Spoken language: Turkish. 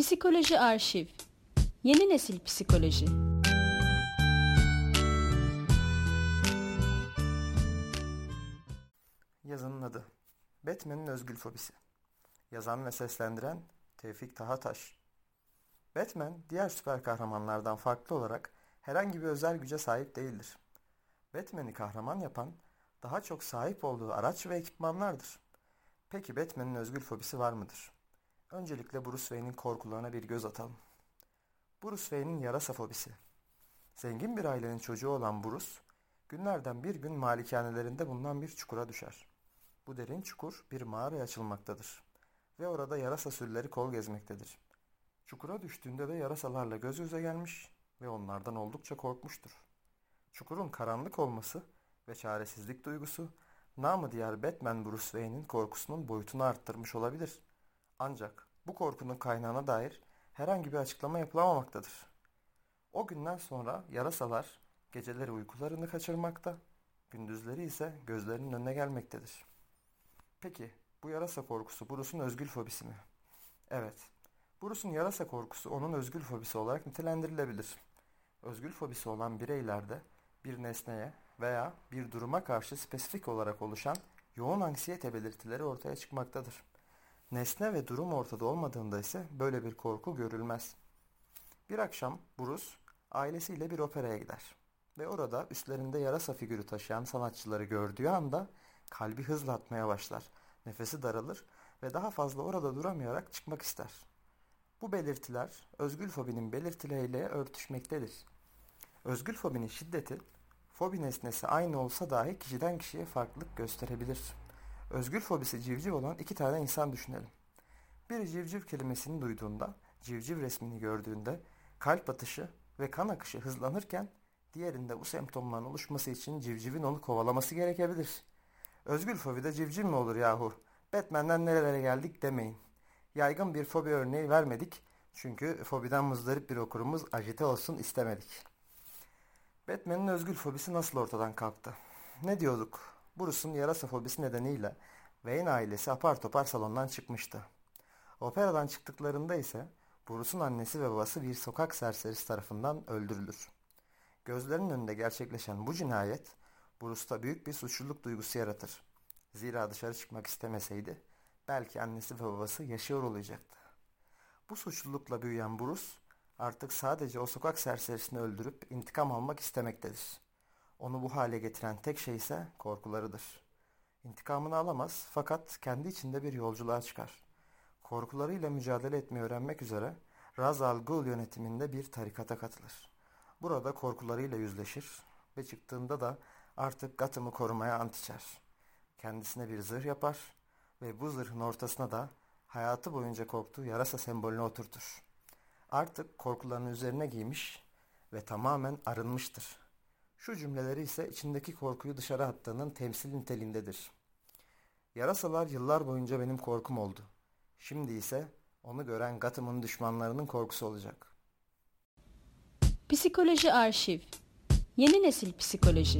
Psikoloji Arşiv Yeni Nesil Psikoloji Yazının adı Batman'in özgül fobisi Yazan ve seslendiren Tevfik Tahataş Batman diğer süper kahramanlardan farklı olarak herhangi bir özel güce sahip değildir. Batman'i kahraman yapan daha çok sahip olduğu araç ve ekipmanlardır. Peki Batman'in özgül fobisi var mıdır? Öncelikle Bruce Wayne'in korkularına bir göz atalım. Bruce Wayne'in yarasa fobisi. Zengin bir ailenin çocuğu olan Bruce, günlerden bir gün malikanelerinde bulunan bir çukura düşer. Bu derin çukur bir mağaraya açılmaktadır ve orada yarasa sürüleri kol gezmektedir. Çukura düştüğünde de yarasalarla göz göze gelmiş ve onlardan oldukça korkmuştur. Çukurun karanlık olması ve çaresizlik duygusu namı diğer Batman Bruce Wayne'in korkusunun boyutunu arttırmış olabilir. Ancak bu korkunun kaynağına dair herhangi bir açıklama yapılamamaktadır. O günden sonra yarasalar geceleri uykularını kaçırmakta, gündüzleri ise gözlerinin önüne gelmektedir. Peki bu yarasa korkusu Bruce'un özgül fobisi mi? Evet, Bruce'un yarasa korkusu onun özgül fobisi olarak nitelendirilebilir. Özgül fobisi olan bireylerde bir nesneye veya bir duruma karşı spesifik olarak oluşan yoğun anksiyete belirtileri ortaya çıkmaktadır. Nesne ve durum ortada olmadığında ise böyle bir korku görülmez. Bir akşam Bruce ailesiyle bir operaya gider ve orada üstlerinde yarasa figürü taşıyan sanatçıları gördüğü anda kalbi hızla atmaya başlar, nefesi daralır ve daha fazla orada duramayarak çıkmak ister. Bu belirtiler özgül fobinin belirtileriyle örtüşmektedir. Özgül fobinin şiddeti fobi nesnesi aynı olsa dahi kişiden kişiye farklılık gösterebilir. Özgür fobisi civciv olan iki tane insan düşünelim. Biri civciv kelimesini duyduğunda, civciv resmini gördüğünde kalp atışı ve kan akışı hızlanırken diğerinde bu semptomların oluşması için civcivin onu kovalaması gerekebilir. Özgür fobide civciv mi olur yahu? Batman'den nerelere geldik demeyin. Yaygın bir fobi örneği vermedik çünkü fobiden muzdarip bir okurumuz ajite olsun istemedik. Batman'in özgür fobisi nasıl ortadan kalktı? Ne diyorduk? Bruce'un yarasa fobisi nedeniyle Wayne ailesi apar topar salondan çıkmıştı. Operadan çıktıklarında ise Bruce'un annesi ve babası bir sokak serserisi tarafından öldürülür. Gözlerinin önünde gerçekleşen bu cinayet Bruce'ta büyük bir suçluluk duygusu yaratır. Zira dışarı çıkmak istemeseydi belki annesi ve babası yaşıyor olacaktı. Bu suçlulukla büyüyen Bruce artık sadece o sokak serserisini öldürüp intikam almak istemektedir. Onu bu hale getiren tek şey ise korkularıdır. İntikamını alamaz fakat kendi içinde bir yolculuğa çıkar. Korkularıyla mücadele etmeyi öğrenmek üzere Raz Al Ghul yönetiminde bir tarikata katılır. Burada korkularıyla yüzleşir ve çıktığında da artık Gotham'ı korumaya ant içer. Kendisine bir zırh yapar ve bu zırhın ortasına da hayatı boyunca korktuğu yarasa sembolünü oturtur. Artık korkularının üzerine giymiş ve tamamen arınmıştır. Şu cümleleri ise içindeki korkuyu dışarı attığının temsil niteliğindedir. Yarasalar yıllar boyunca benim korkum oldu. Şimdi ise onu gören Gotham'ın düşmanlarının korkusu olacak. Psikoloji Arşiv Yeni Nesil Psikoloji